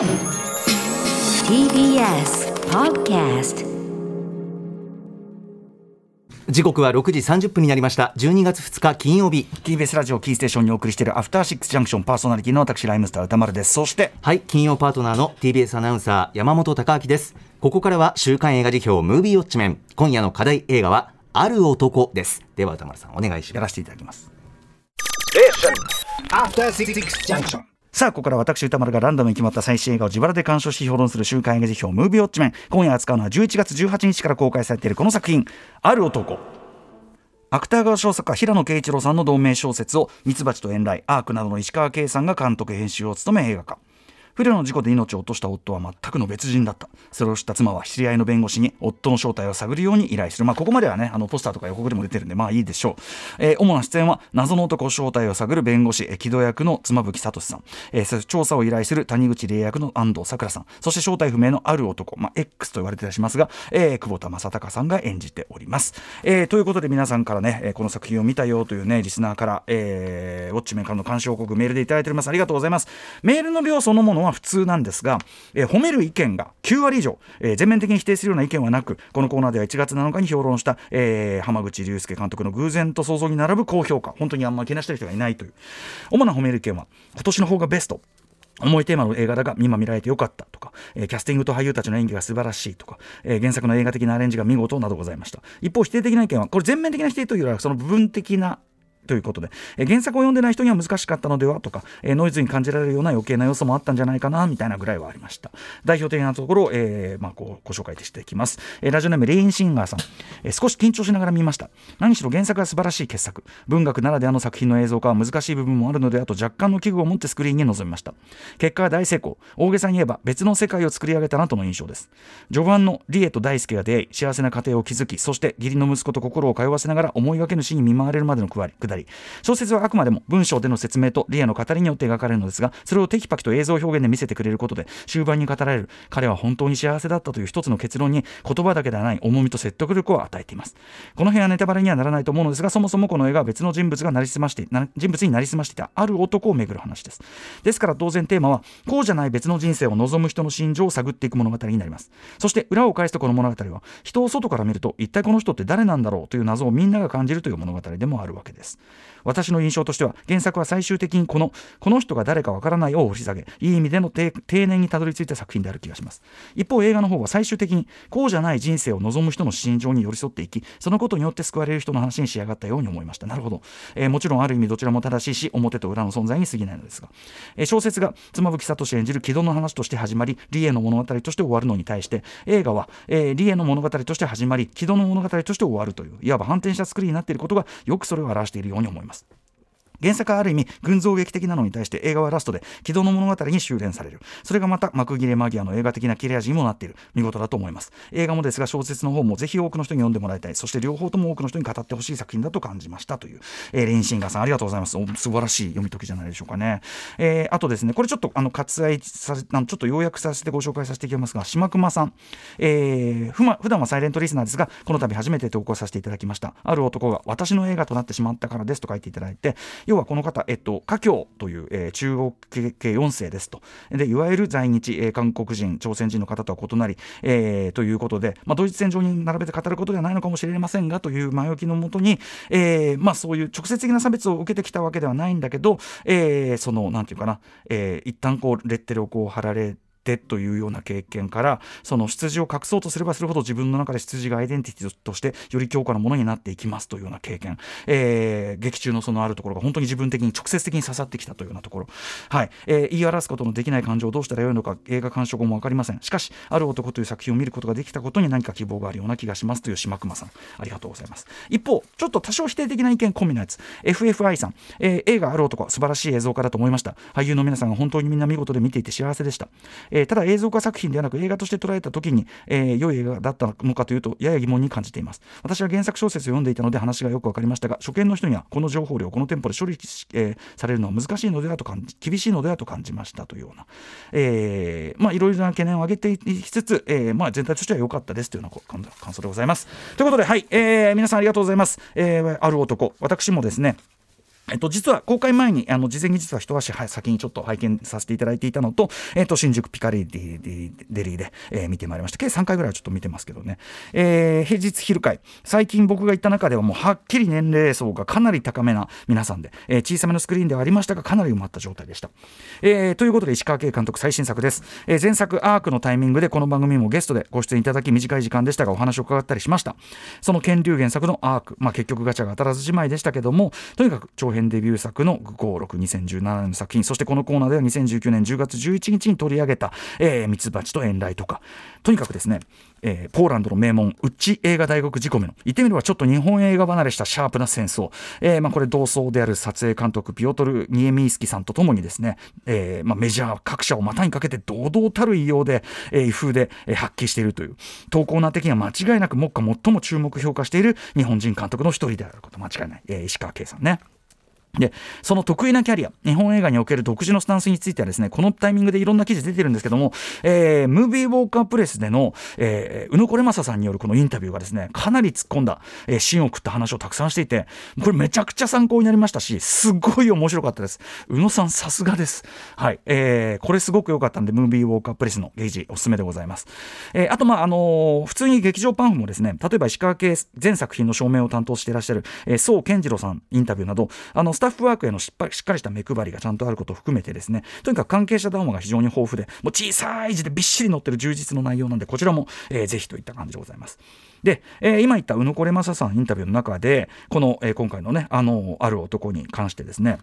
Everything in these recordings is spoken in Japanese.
TBS Podcast 時刻は6時30分になりました。12月2日金曜日。TBS ラジオキーステーションにお送りしているアフターシックスジャンクション。パーソナリティの私ライムスター歌丸です。そしてはい。金曜パートナーの TBS アナウンサー山本貴明です。ここからは週刊映画辞表ムービーウォッチメン。今夜の課題映画はある男です。では歌丸さんお願いします。やらせていただきます。After Six Junction. さあここから私歌丸がランダムに決まった最新映画を自腹で鑑賞し評論する週刊映画辞表ムービーウォッチメン。今夜扱うのは11月18日から公開されているこの作品。ある男。芥川賞作家平野啓一郎さんの同名小説をミツバチと遠雷アークなどの石川圭さんが監督編集を務め映画化。不慮の事故で命を落とした夫は全くの別人だった。それを知った妻は知り合いの弁護士に夫の正体を探るように依頼する。まあここまではねあのポスターとか予告でも出てるんでまあいいでしょう、えー主な出演は謎の男正体を探る弁護士えー木戸役の妻夫木聡さん、えー調査を依頼する谷口玲役の安藤サクラさん。そして正体不明のある男、まあ、X と言われてたりしますが、えー久保田正孝さんが演じております、えーということで皆さんからね、えーこの作品を見たよというねリスナーから、えーウォッチメンからの監視報告メールでいただいております。ありがとうございます。メールの量そのものは普通なんですが、えー褒める意見が9割以上、えー全面的に否定するような意見はなくこのコーナーでは1月7日に評論した、えー浜口竜介監督の偶然と想像に並ぶ高評価本当にあんま気なしてる人がいないという。主な褒める意見は今年の方がベスト。重いテーマの映画だが今見られてよかったとか、えーキャスティングと俳優たちの演技が素晴らしいとか、えー原作の映画的なアレンジが見事などございました。一方否定的な意見はこれ全面的な否定というよりはその部分的なということで、え原作を読んでない人には難しかったのではとか、えノイズに感じられるような余計な要素もあったんじゃないかなみたいなぐらいはありました。代表的なところを、えーまあ、こうご紹介していきます、えラジオネームレインシンガーさん、え少し緊張しながら見ました。何しろ原作は素晴らしい傑作。文学ならではの作品の映像化は難しい部分もあるのであと若干の危惧を持ってスクリーンに臨みました。結果は大成功。大げさに言えば別の世界を作り上げたなとの印象です。序盤のリエと大輔が出会い幸せな家庭を築きそして義理の息子と心を通わせながら思いがけぬ死に見舞われるまでのくわり。り小説はあくまでも文章での説明とリエの語りによって描かれるのですがそれをテキパキと映像表現で見せてくれることで終盤に語られる彼は本当に幸せだったという一つの結論に言葉だけではない重みと説得力を与えています。この辺はネタバレにはならないと思うのですがそもそもこの映画は別の人物がなりすまして人物になりすましていたある男をめぐる話です。ですから当然テーマはこうじゃない別の人生を望む人の心情を探っていく物語になります。そして裏を返すとこの物語は人を外から見ると一体この人って誰なんだろうという謎をみんなが感じるという物語でもあるわけです。私の印象としては原作は最終的にこのこの人が誰かわからないを掘り下げいい意味での丁丁寧にたどり着いた作品である気がします。一方映画の方は最終的にこうじゃない人生を望む人の心情に寄り添っていきそのことによって救われる人の話に仕上がったように思いました。なるほど、えーもちろんある意味どちらも正しいし表と裏の存在に過ぎないのですが、えー小説が妻夫木聡演じる木戸の話として始まりリエの物語として終わるのに対して映画は、えーリエの物語として始まり木戸の物語として終わるといういわば反転した作りになっていることがよくそれを表しているように思います。原作はある意味群像劇的なのに対して映画はラストで軌道の物語に修練される。それがまた幕切れ間際の映画的な切れ味にもなっている見事だと思います。映画もですが小説の方もぜひ多くの人に読んでもらいたい。そして両方とも多くの人に語ってほしい作品だと感じましたという、えーレインシンガーさんありがとうございます。素晴らしい読み解きじゃないでしょうかね、えーあとですねこれちょっとあの割愛させちょっと要約させてご紹介させていきますが島熊さん、えーふま普段はサイレントリスナーですがこの度初めて投稿させていただきました。ある男が私の映画となってしまったからですと書いていただいて要はこの方えっと華僑という、えー中国系4世ですと。でいわゆる在日、えー韓国人朝鮮人の方とは異なり、えーということで、まあ、ドイツ戦場に並べて語ることではないのかもしれませんがという前置きのもとに、えーまあ、そういう直接的な差別を受けてきたわけではないんだけど、えーそのなんていうかな、えー一旦こうレッテルをこう貼られてというような経験からその出自を隠そうとすればするほど自分の中で出自がアイデンティティとしてより強化のものになっていきますというような経験、えー劇中のそのあるところが本当に自分的に直接的に刺さってきたというようなところ、はい。えー言い表すことのできない感情をどうしたらよいのか映画鑑賞後も分かりません。しかしある男という作品を見ることができたことに何か希望があるような気がしますという島熊さん。ありがとうございます。一方ちょっと多少否定的な意見込みのやつ。FFI さん、えー映画ある男。素晴らしい映像化だと思いました。俳優の皆さんが本当にみんな見事で見ていて幸せでした、ええただ映像化作品ではなく映画として捉えた時に、えー良い映画だったのかというとやや疑問に感じています。私は原作小説を読んでいたので話がよく分かりましたが初見の人にはこの情報量このテンポで処理し、えーされるのは難しいのではと感じ厳しいのではと感じましたというような、えーまあいろいろな懸念を挙げていきつつ、えーまあ全体としては良かったですというような感感想でございます。ということではい、えー皆さんありがとうございます、えーある男私もですねえっと、実は公開前にあの事前に実は一足先にちょっと拝見させていただいていたのと、えっと、新宿ピカリディデリーで、えー、見てまいりました。計3回ぐらいはちょっと見てますけどね、えー、平日昼会。最近僕が行った中ではもうはっきり年齢層がかなり高めな皆さんで、えー、小さめのスクリーンではありましたがかなり埋まった状態でした、えー、ということで石川圭監督最新作です、えー、前作アークのタイミングでこの番組もゲストでご出演いただき短い時間でしたがお話を伺ったりしました。その剣竜原作のアーク、まあ、結局ガチャが当たらずじまいでしたけどもとにかく長編デビュー作の5562017年の作品そしてこのコーナーでは2019年10月11日に取り上げた「ミツバチと遠雷」とか。とにかくですねえー、ポーランドの名門ウッチ映画大学仕込みの言ってみればちょっと日本映画離れしたシャープな戦争、えーまあ、これ同窓である撮影監督ピオトル・ニエミースキさんとともにですね、えーまあ、メジャー各社を股にかけて堂々たる異様で、えー、威風で、発揮しているという投稿な的には間違いなく目下最も注目評価している日本人監督の一人であること間違いない、えー、石川圭さんね。でその得意なキャリア日本映画における独自のスタンスについてはですねこのタイミングでいろんな記事出てるんですけども、えー、ムービーウォーカープレスでの、えー、宇野これまささんによるこのインタビューがですねかなり突っ込んだ、えー、芯を食った話をたくさんしていてこれめちゃくちゃ参考になりましたしすごい面白かったです。宇野さんさすがです。はい、えー、これすごく良かったんでムービーウォーカープレスのゲージおすすめでございます、えー、あとまああのー、普通に劇場パンフもですね例えば石川系全作品の照明を担当していらっしゃる、えー、宋健次郎さんインタビューなどあのスタッフワークへの失しっかりした目配りがちゃんとあることを含めてですねとにかく関係者談話が非常に豊富でもう小さい字でびっしり載ってる充実の内容なんでこちらも、えー、ぜひといった感じでございます。で、えー、今言った宇野これまささんインタビューの中でこの、えー、今回のねあのある男に関してですね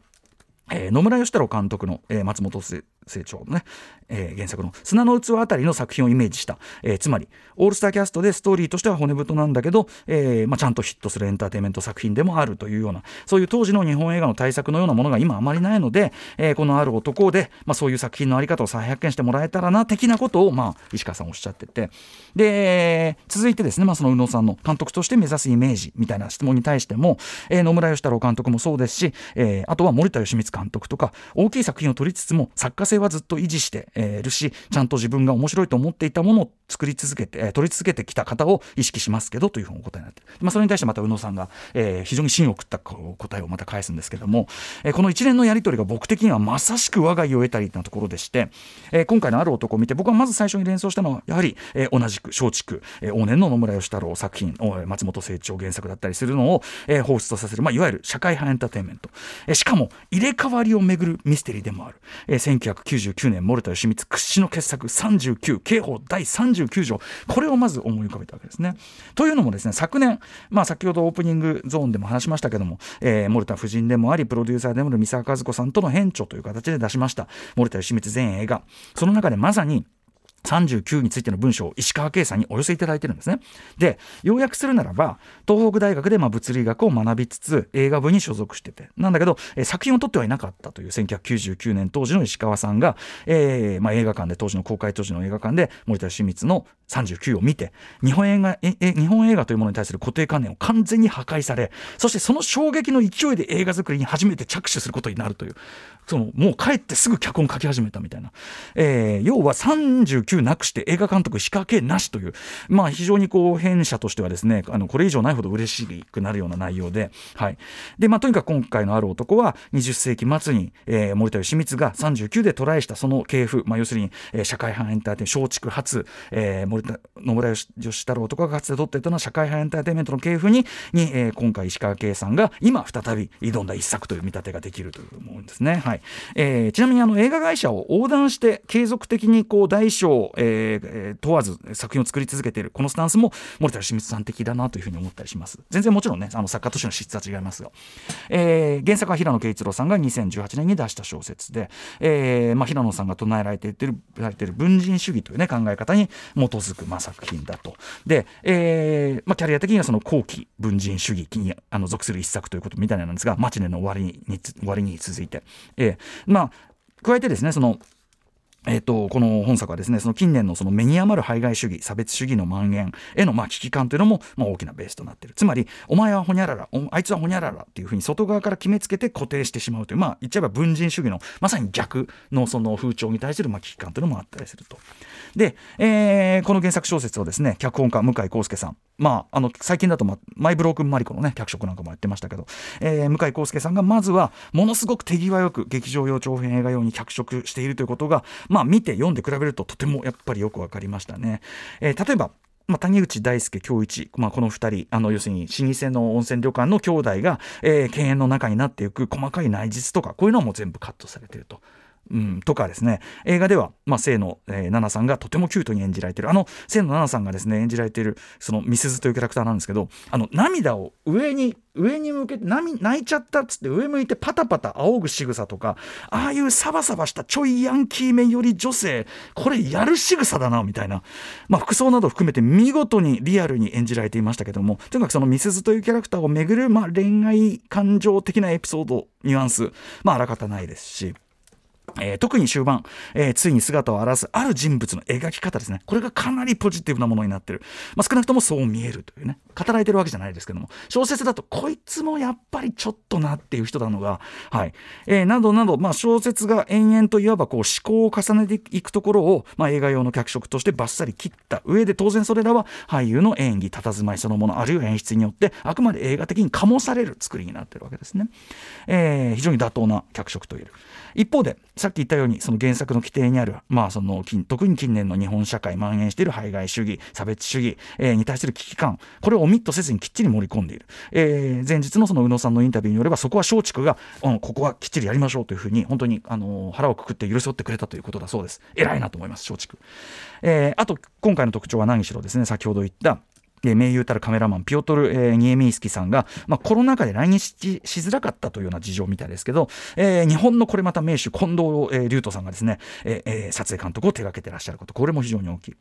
えー、野村義太郎監督の、えー、松本清張のね、えー、原作の「砂の器」あたりの作品をイメージした、えー、つまりオールスターキャストでストーリーとしては骨太なんだけど、えーまあ、ちゃんとヒットするエンターテインメント作品でもあるというようなそういう当時の日本映画の対策のようなものが今あまりないので、えー、このある男で、まあ、そういう作品の在り方を再発見してもらえたらな的なことを、まあ、石川さんおっしゃってて。で続いてですね、まあ、その宇野さんの監督として目指すイメージみたいな質問に対しても、えー、野村義太郎監督もそうですし、えー、あとは森田義満監督とか大きい作品を撮りつつも作家性はずっと維持しているしちゃんと自分が面白いと思っていたものを作り続けて、撮り続けてきた方を意識しますけどというふうにお答えになってまあ、それに対してまた宇野さんが、えー、非常に芯を食った答えをまた返すんですけども、えー、この一連のやり取りが僕的にはまさしく我が家を得たりなところでして、えー、今回のある男を見て僕はまず最初に連想したのはやはり、えー、同じく松竹、えー、往年の野村義太郎作品松本清張原作だったりするのを、えー、放出させる、まあ、いわゆる社会派エンターテインメント、えー、しかも入れ替わりをめぐるミステリーでもある、えー、1999年森田義満屈指の傑作39刑法第39条。これをまず思い浮かべたわけですね。というのもですね昨年、まあ、先ほどオープニングゾーンでも話しましたけども、えー、森田夫人でもありプロデューサーでもある三沢和子さんとの編著という形で出しました。森田義満全映画。その中でまさに39についての文章を石川圭さんにお寄せいただいてるんですね。で要約するならば東北大学でま物理学を学びつつ映画部に所属しててなんだけど、え作品を撮ってはいなかったという1999年当時の石川さんが、えーまあ、映画館で当時の公開当時の映画館で森田義満の39を見て日本映画え日本映画というものに対する固定観念を完全に破壊されそしてその衝撃の勢いで映画作りに初めて着手することになるというそのもう帰ってすぐ脚本書き始めたみたいな、えー、要は39なくして映画監督仕掛けなしという、まあ、非常にこう編者としてはですねあのこれ以上ないほど嬉しくなるような内容で,、はいでまあ、とにかく今回のある男は20世紀末に、えー、森田義満が39でトライしたその系譜、まあ、要するに、えー、社会派エンターテインメント松竹初、えー、森田野村義太郎とかがかつて撮っていたのは社会派エンターテインメントの系譜にに、えー、今回石川圭さんが今再び挑んだ一作という見立てができると思うんですね。はいえー、ちなみにあの映画会社を横断して継続的にこう大小、えー、問わず作品を作り続けているこのスタンスも森田清水さん的だなというふうに思ったりします全然もちろんねあの作家としての質は違いますが、えー、原作は平野啓一郎さんが2018年に出した小説で、えーまあ、平野さんが唱えられているられている文人主義という、ね、考え方に基づく、まあ、作品だとで、えーまあ、キャリア的にはその後期文人主義にあの属する一作ということみたいなんですがマチネの終わりに終わりに続いて、えー、まあ加えてですねそのえっと、この本作はですねその近年のその目に余る排外主義差別主義の蔓延へのまあ危機感というのもまあ大きなベースとなっているつまりお前はほにゃららあいつはほにゃららっていうふうに外側から決めつけて固定してしまうというまあ言っちゃえば文人主義のまさに逆のその風潮に対するまあ危機感というのもあったりすると。で、えー、この原作小説をですね脚本家向井康介さんまあ、あの最近だと、ま、マイ・ブロークン・マリコのね脚色なんかもやってましたけど、えー、向井康介さんがまずはものすごく手際よく劇場用長編映画用に脚色しているということが、まあ、見て読んで比べるととてもやっぱりよく分かりましたね。えー、例えばまあ、谷口大輔恭一、まあ、この2人あの要するに老舗の温泉旅館の兄弟が、えー、犬猿の中になっていく細かい内実とかこういうのはもう全部カットされていると。うん、とかですね映画では、まあ、清野、えー、奈々さんがとてもキュートに演じられているあの清野奈々さんがですね演じられているそのみすずというキャラクターなんですけどあの涙を上に上に向けて泣いちゃったっつって上向いてパタパタ仰ぐ仕草とかああいうサバサバしたちょいヤンキーめより女性これやる仕草だなみたいな、まあ、服装など含めて見事にリアルに演じられていましたけどもとにかくそのみすずというキャラクターをめぐる、まあ、恋愛感情的なエピソードニュアンスまああらかたないですし。えー、特に終盤、えー、ついに姿を現すある人物の描き方ですね。これがかなりポジティブなものになってる。まあ、少なくともそう見えるというね。語られてるわけじゃないですけども、小説だとこいつもやっぱりちょっとなっていう人なのが、はい。えー、などなど、まあ、小説が延々といわばこう思考を重ねていくところを、まあ、映画用の脚色としてバッサリ切った上で、当然それらは俳優の演技、佇まいそのもの、あるいは演出によって、あくまで映画的に醸される作りになってるわけですね。えー、非常に妥当な脚色といえる。一方でさっき言ったようにその原作の規定にある、まあ、その特に近年の日本社会蔓延している排外主義差別主義、えー、に対する危機感これをオミットせずにきっちり盛り込んでいる、えー、前日のその宇野さんのインタビューによればそこは松竹が、うん、ここはきっちりやりましょうというふうに本当に、あのー、腹をくくって許し負ってくれたということだそうです。偉いなと思います松竹、えー、あと今回の特徴は何しろですね先ほど言ったえ名優たるカメラマンピオトル、えー、ニエミースキさんが、まあ、コロナ禍で来日しづらかったというような事情みたいですけど、えー、日本のこれまた名手近藤、えー、龍斗さんがですね、えー、撮影監督を手掛けてらっしゃることこれも非常に大きい。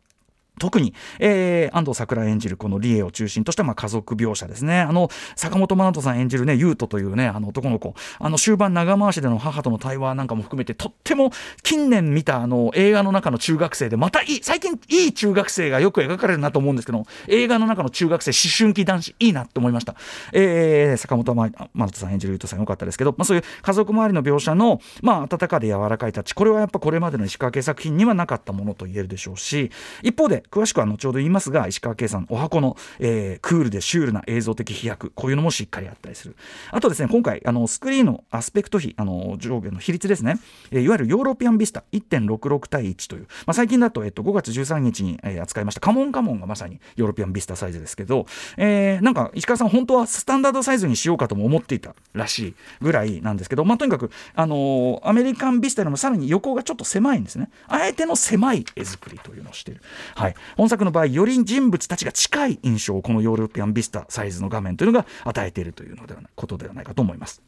特に、えー、安藤サクラ演じるこのリエを中心としたまあ家族描写ですね。あの、坂本真人さん演じるね、優斗というね、あの男の子、あの終盤長回しでの母との対話なんかも含めて、とっても近年見たあの映画の中の中学生で、またいい、最近いい中学生がよく描かれるなと思うんですけど、映画の中の中学生、思春期男子、いいなって思いました。えー、坂本真人さん演じる優斗さんよかったですけど、まあそういう家族周りの描写の、まあ温かで柔らかいタッチ、これはやっぱこれまでの石川系作品にはなかったものと言えるでしょうし、一方で、詳しくは後ほど言いますが石川慶さん十八番の、えー、クールでシュールな映像的飛躍こういうのもしっかりあったりする。あとですね今回あのスクリーンのアスペクト比あの上下の比率ですね、えー、いわゆるヨーロピアンビスタ1.66対1という、まあ、最近だと、えっと、5月13日に、えー、扱いましたカモンカモンがまさにヨーロピアンビスタサイズですけど、えー、なんか石川さん本当はスタンダードサイズにしようかとも思っていたらしいぐらいなんですけど、まあ、とにかく、あのー、アメリカンビスタよりもさらに横がちょっと狭いんですね。あえての狭い絵作りというのをしている、はい、本作の場合より人物たちが近い印象をこのヨーロピアンビスタサイズの画面というのが与えているというのではないことではないかと思います。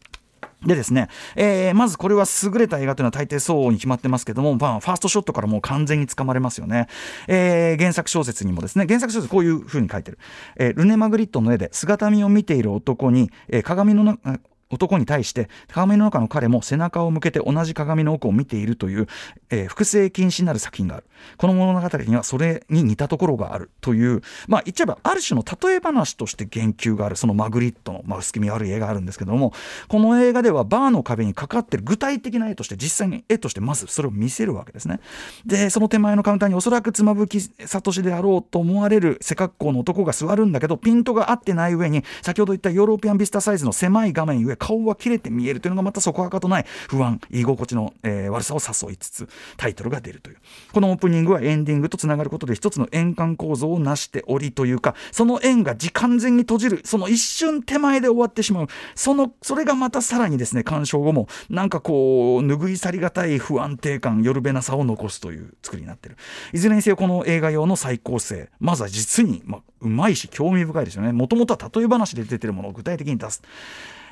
でですね、えー、まずこれは優れた映画というのは大抵そうに決まってますけども、まあ、ファーストショットからもう完全につかまれますよね。えー、原作小説にもですね、原作小説こういうふうに書いてる。えー、ルネ・マグリットの絵で姿見を見ている男に、えー、鏡の中、男に対して鏡の中の彼も背中を向けて同じ鏡の奥を見ているという、えー、複製禁止になる作品がある。この物語にはそれに似たところがあるというまあ言っちゃえばある種の例え話として言及があるそのマグリットの、まあ、薄気味悪い絵があるんですけどもこの映画ではバーの壁にかかってる具体的な絵として実際に絵としてまずそれを見せるわけですね。でその手前のカウンターにおそらく妻夫木聡であろうと思われる背格好の男が座るんだけどピントが合ってない上に先ほど言ったヨーロピアンビスタサイズの狭い画面ゆえ顔は切れて見えるというのがまたそこはかとない不安居心地の、えー、悪さを誘いつつタイトルが出るというこのオープニングはエンディングとつながることで一つの円環構造を成しておりというかその円が時完全に閉じるその一瞬手前で終わってしまうそのそれがまたさらにですね鑑賞後もなんかこう拭い去りがたい不安定感よるべなさを残すという作りになってるいずれにせよこの映画用の再構成まずは実に、まあ、うまいし興味深いですよねもともとは例え話で出てるものを具体的に出す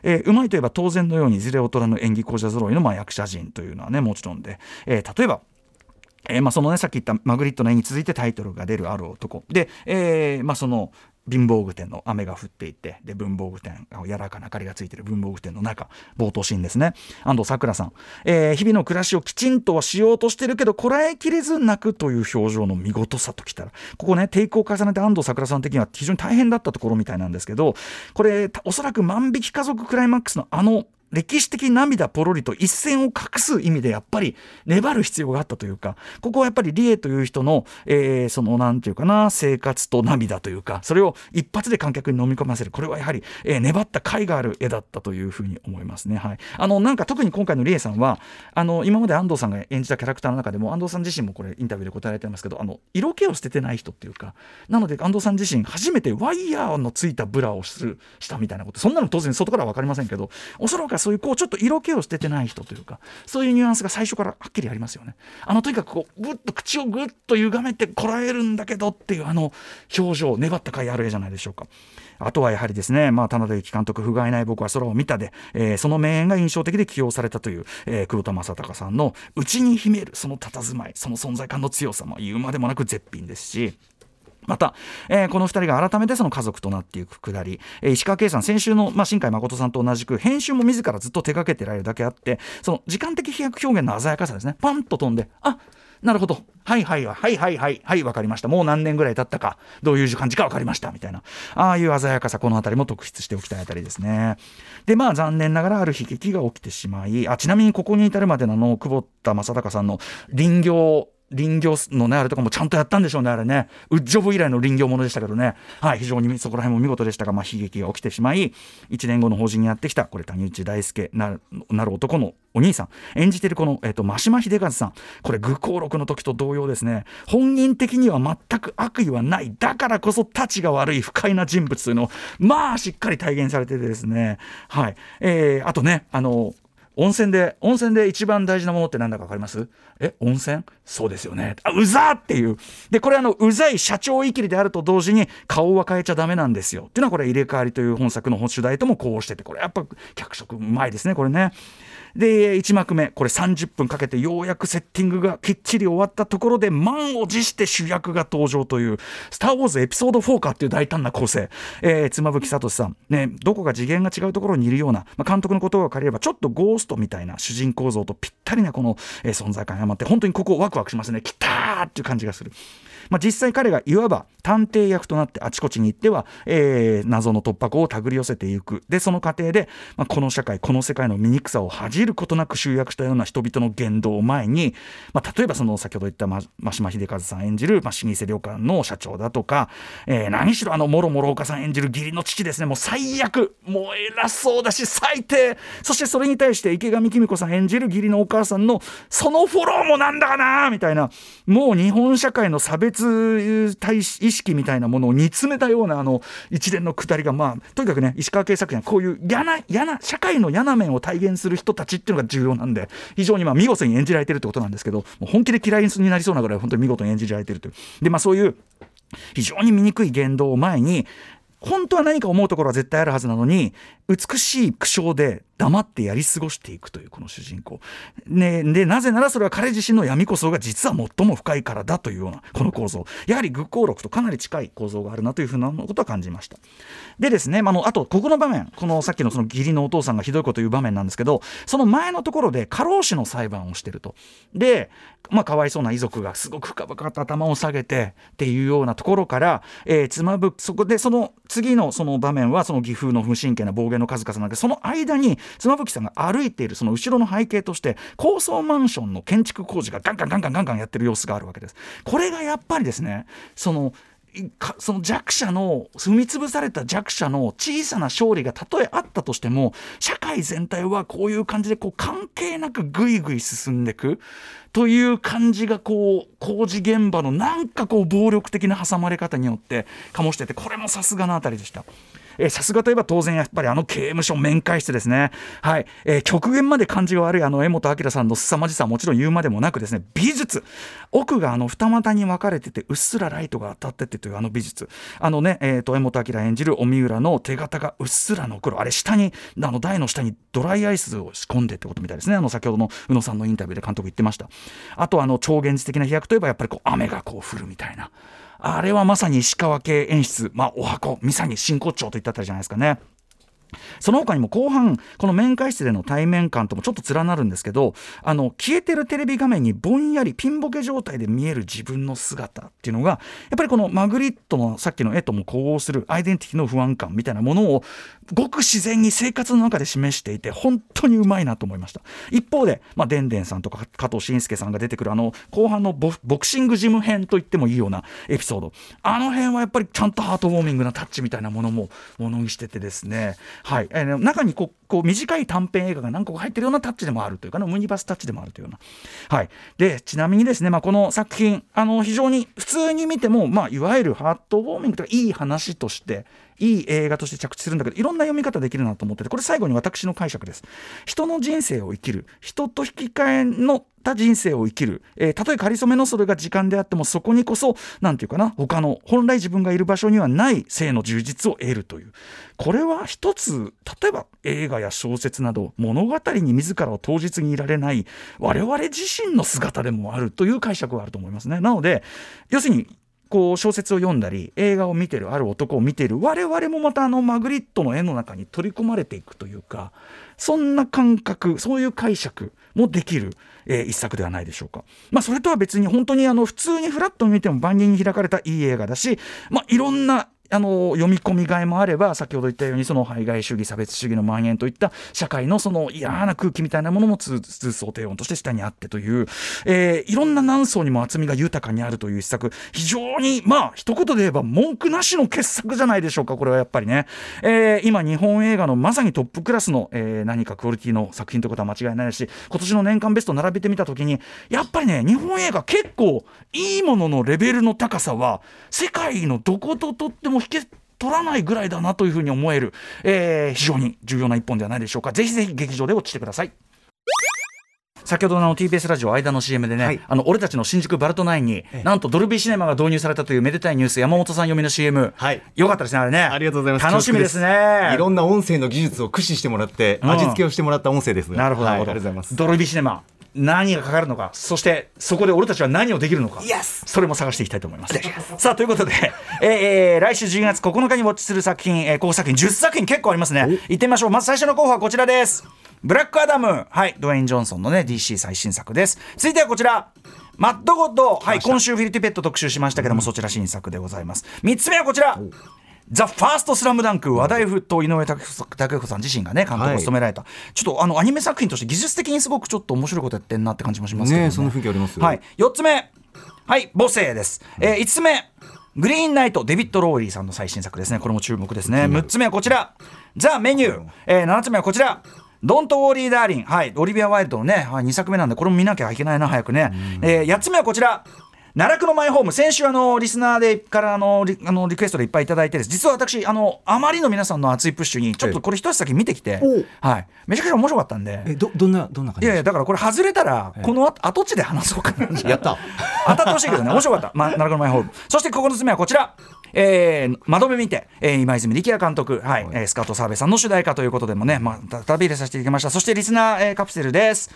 えー、うまいといえば当然のようにいずれ大人の演技講者揃いのまあ役者陣というのはねもちろんで、えー、例えばえーまあ、そのねさっき言ったマグリットの絵に続いてタイトルが出るある男。で、えーまあ、その貧乏具店の雨が降っていてで文房具店柔らかな明かりがついてる文房具店の中冒頭シーンですね。安藤サクラさん、えー、日々の暮らしをきちんとはしようとしてるけどこらえきれず泣くという表情の見事さときたらここね抵抗を重ねて安藤サクラさん的には非常に大変だったところみたいなんですけどこれおそらく万引き家族クライマックスのあの歴史的涙ポロリと一線を隠す意味でやっぱり粘る必要があったというかここはやっぱりリエという人の、えー、そのなんていうかな生活と涙というかそれを一発で観客に飲み込ませる。これはやはり、えー、粘った甲斐がある絵だったというふうに思いますね。はい、あのなんか特に今回のリエさんはあの今まで安藤さんが演じたキャラクターの中でも安藤さん自身もこれインタビューで答えられてますけどあの色気を捨ててない人っていうかなので安藤さん自身初めてワイヤーのついたブラをするしたみたいなこと。そんなの当然外からは分かりませんけどおそらくはそういうこうちょっと色気を捨ててない人というかそういうニュアンスが最初からはっきりありますよねあのとにかくこうぐっと口をぐっと歪めてこらえるんだけどっていうあの表情粘った甲斐ある絵じゃないでしょうかあとはやはりですね、まあ、田辺由紀監督、不甲斐ない僕は空を見たで、えー、その名演が印象的で起用されたという、えー、黒田正孝さんの内に秘めるその佇まい、その存在感の強さも言うまでもなく絶品ですし。また、えー、この2人が改めてその家族となっていくくだり、えー、石川圭さん、先週の、まあ、新海誠さんと同じく、編集も自らずっと手掛けてられるだけあって、その時間的飛躍表現の鮮やかさですね、パンと飛んで、あなるほど、はいはいはいはいはいはい、分かりました、もう何年ぐらい経ったか、どういう感じか分かりました。みたいな、ああいう鮮やかさ、この辺りも特筆しておきたいあたりですね。で、まあ、残念ながらある悲劇が起きてしまい、あちなみにここに至るまでのの久保田正孝さんの林業林業のね、あれとかもちゃんとやったんでしょうね、あれね。ウッジョブ以来の林業ものでしたけどね。はい、非常にそこら辺も見事でしたが、まあ、悲劇が起きてしまい、1年後の法人にやってきた、これ、谷内大輔なる男のお兄さん、演じてるこの、えっ、ー、と、真島秀和さん、これ、愚行録の時と同様ですね、本人的には全く悪意はない、だからこそ、たちが悪い不快な人物というのを、まあ、しっかり体現されててですね、はい。えー、あとね、あの、温泉で、温泉で一番大事なものって何だか分かります？え、温泉？そうですよね。あ、うざっていう。で、これあの、うざい社長いきりであると同時に顔は変えちゃダメなんですよ。っていうのはこれ入れ替わりという本作の主題ともこうしてて、これやっぱ脚色うまいですね、これね。で1幕目これ30分かけてようやくセッティングがきっちり終わったところで満を持して主役が登場という「スター・ウォーズエピソード4か」っていう大胆な構成、えー、妻夫木聡さん、ね、どこか次元が違うところにいるような、まあ、監督のことを借りればちょっとゴーストみたいな主人公像とぴったりなこの、えー、存在感が余って本当にここワクワクしますね。きたーっていう感じがする。まあ、実際彼がいわば探偵役となってあちこちに行っては、えー、謎の突破口を手繰り寄せていく。でその過程で、まあ、この社会この世界の醜さを恥じることなく集約したような人々の言動を前に、まあ、例えばその先ほど言った真島秀和さん演じる、まあ、老舗旅館の社長だとか、えー、何しろあのもろもろ岡さん演じる義理の父ですね。もう最悪もう偉そうだし最低。そしてそれに対して池上紀美子さん演じる義理のお母さんのそのフォローもなんだかなみたいな。もう日本社会の差別対意識みたいなものを煮詰めたようなあの一連のくだりが、まあ、とにかくね石川慶作品はこういう嫌な嫌な社会の嫌な面を体現する人たちっていうのが重要なんで非常にまあ見事に演じられてるってことなんですけどもう本気で嫌いになりそうなぐらい本当に見事に演じられてるという。で、まあ、そういう非常に醜い言動を前に本当は何か思うところは絶対あるはずなのに美しい苦笑で黙ってやり過ごしていくというこの主人公、ね、でなぜならそれは彼自身の闇こそが実は最も深いからだというようなこの構造。やはり愚行録とかなり近い構造があるなというふうなことは感じました。でですね、あ、のあとここの場面このさっきのその義理のお父さんがひどいこと言う場面なんですけどその前のところで過労死の裁判をしてると。でまあ、かわいそうな遺族がすごく深々と頭を下げてっていうようなところから、えー、妻夫そこでその次のその場面はその義風の無神経な暴言の数々なんでその間に妻夫木さんが歩いているその後ろの背景として高層マンションの建築工事がガンガンガンガンガンガンやってる様子があるわけです。これがやっぱりですねそのその弱者の踏み潰された弱者の小さな勝利がたとえあったとしても社会全体はこういう感じでこう関係なくぐいぐい進んでいくという感じがこう工事現場のなんかこう暴力的な挟まれ方によって醸しててこれもさすがのあたりでした。えーさすがといえば当然やっぱりあの刑務所面会室ですね。はい、えー極限まで感じが悪いあの江本明さんの凄まじさはもちろん言うまでもなくですね。美術。奥があの二股に分かれててうっすらライトが当たっててというあの美術。あのね、えー、と江本明演じる荻浦の手形がうっすら残る。あれ下にあの台の下にドライアイスを仕込んでってことみたいですね。あの先ほどの宇野さんのインタビューで監督言ってました。あとあの超現実的な飛躍といえばやっぱりこう雨がこう降るみたいな。あれはまさに石川系演出、まあ、お箱、ミサに真骨頂といったあたりじゃないですかね。その他にも後半この面会室での対面感ともちょっと連なるんですけどあの消えてるテレビ画面にぼんやりピンボケ状態で見える自分の姿っていうのがやっぱりこのマグリットのさっきの絵とも呼応するアイデンティティの不安感みたいなものをごく自然に生活の中で示していて本当にうまいなと思いました。一方で、まあ、でんでんさんとか加藤慎介さんが出てくるあの後半のボボクシングジム編と言ってもいいようなエピソード。あの辺はやっぱりちゃんとハートウォーミングなタッチみたいなものもものにしててですね。はい、えー中にこうこう短い短編映画が何個か入ってるようなタッチでもあるというかねムニバスタッチでもあるというような。はい。でちなみにですね、まあ、この作品あの非常に普通に見ても、まあ、いわゆるハートウォーミングとかいい話としていい映画として着地するんだけどいろんな読み方できるなと思っててこれ最後に私の解釈です。人の人生を生きる。人と引き換えのた人生を生きる、えーたとえかりそめのそれが時間であってもそこにこそなんていうかな他の本来自分がいる場所にはない性の充実を得るというこれは一つ例えば映画や小説など物語に自らを当日にいられない我々自身の姿でもあるという解釈があると思いますね。なので要するにこう小説を読んだり映画を見てるある男を見ている我々もまたあのマグリットの絵の中に取り込まれていくというかそんな感覚そういう解釈もできる、えー一作ではないでしょうか。まあ、それとは別に本当にあの普通にフラットに見ても万人に開かれたいい映画だし、まあ、いろんなあの読み込みがいもあれば先ほど言ったようにその排外主義差別主義の蔓延といった社会のその嫌な空気みたいなものも通通奏低音として下にあってという、えーいろんな何層にも厚みが豊かにあるという一作。非常にまあ一言で言えば文句なしの傑作じゃないでしょうかこれはやっぱりね、えー今日本映画のまさにトップクラスの、えー何かクオリティの作品ということは間違いないし今年の年間ベスト並べてみた時にやっぱりね日本映画結構いいもののレベルの高さは世界のどこととっても引け取らないぐらいだなというふうに思える、えー非常に重要な一本ではないでしょうか。ぜひぜひ劇場で落ちてください。先ほどの TBS ラジオ間の CM でね、はい。あの俺たちの新宿バルトナインに、なんとドルビーシネマが導入されたというめでたいニュース山本さん読みの CM、はい。よかったですねあれね。ありがとうございます。楽しみですね。いろんな音声の技術を駆使してもらって、うん。味付けをしてもらった音声ですなるほど、は、ないるほど。ありがとうございます。ドルビーシネマ何がかかるのかそしてそこで俺たちは何をできるのか Yes! それも探していきたいと思います。さあということで、えーえー来週10月9日にウォッチする作品、えー、候補作品10作品結構ありますね。行ってみましょう。まず最初の候補はこちらです。ブラックアダム。はい。ドウェイン・ジョンソンのね DC 最新作です。続いてはこちら。マッドゴッド、はい、今週フィリティペット特集しましたけども、そちら新作でございます。3つ目はこちらザ・ファーストスラムダンク話題沸騰井上武彦さん自身がね監督を務められた、ちょっとあのアニメ作品として技術的にすごくちょっと面白いことやってんなって感じもしますけどねえその雰囲気ありますよ。はい、4つ目。はい。母性です、えー、5つ目。グリーンナイトデビッド・ロウリーさんの最新作ですね。これも注目ですね。6つ目はこちら。ザ・メニュー、えー、7つ目はこちら。ドント・ウォーリー・ダーリン、はい、オリビア・ワイルドのね、はい、2作目なんで、これも見なきゃいけないな、早くね。えー、8つ目はこちら、奈落のマイホーム、先週あのリスナーでからあのリあのリクエストでいっぱいいただいてです、実は私あの、あまりの皆さんの熱いプッシュに、ちょっとこれ、一足先見てきて、はい、めちゃくちゃ面白かったんで。えどどんなどんな感じいやいやだからこれ外れたらこの後跡地で話そうかな。やった。当たってほしいけどね。面白かった、まあ、奈良のマイホーム。そして9つ目はこちら。えー、窓辺見て、えー、今泉力也監督、はい。えースカート澤部さんの主題歌ということでもね、まあ、旅入れさせていただきました。そしてリスナー、えーカプセルです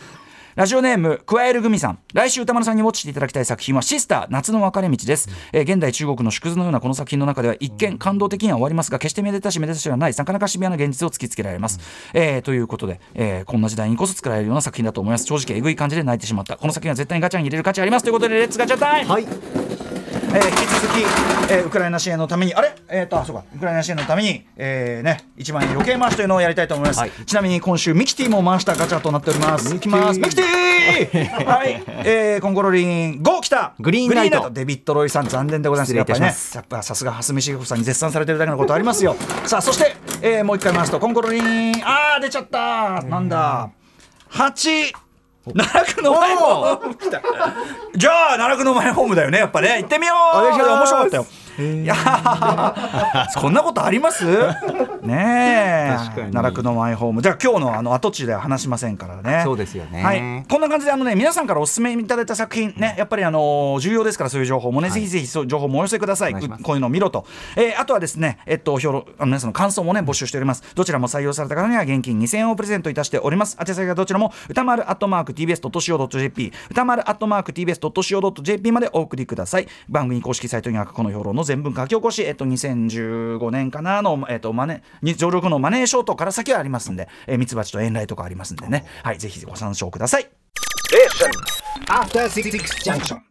ラジオネームクワエルグミさん。来週歌丸さんにウォッチしていただきたい作品はシスター夏の分かれ道です、えー現代中国の縮図のようなこの作品の中では一見感動的には終わりますが決してめでたしめでたしではないなかなかシビアな現実を突きつけられます、えーということで、えーこんな時代にこそ作られるような作品だと思います。正直えぐい感じで泣いてしまった。この作品は絶対にガチャに入れる価値あります。ということでレッツガチャタイム。はいえー引き続き、えーウクライナ支援のためにあれ？えっ、とあそうか。ウクライナ支援のために、えーね1万円余計回しというのをやりたいと思います、はい。ちなみに今週ミキティも回したガチャとなっております。いきます。ミキティ はい、えー、コンコロリン5来た。グリーンナイトデビッド・ロウリーさん残念でございます。やっぱりねやっぱさすが蓮實重彦さんに絶賛されてるだけのことありますよ。さあそして、えーもう一回回すとコンコロリン。あー出ちゃった。なんだ。8 奈落のマイホーム来た。じゃあ奈落のマイホームだよねやっぱね。行ってみよう。面白かったよ。いやー。こんなことあります？ねえ。奈落のマイホーム。じゃあ今日のあの跡地では話しませんからね。そうですよね。はい、こんな感じであのね皆さんからお勧めいただいた作品ねやっぱりあの重要ですからそういう情報もね、ぜひぜひそういう情報もお寄せください。こういうのを見ろと、えーあとはですねえっと評論あの皆さんの感想もね募集しております。どちらも採用された方には現金2000円をプレゼントいたしております。宛先はどちらも歌丸アットマーク TBS.CO.JP 歌丸アットマーク TBS.CO.JP までお送りください。番組公式サイトには過去の評論の全文書き起こしえっと2015年かなのえっとマネに上録のマネーショートから先はありますんでえーミツバチと遠雷とかありますんでね。はいぜひご参照ください。After Six Junction.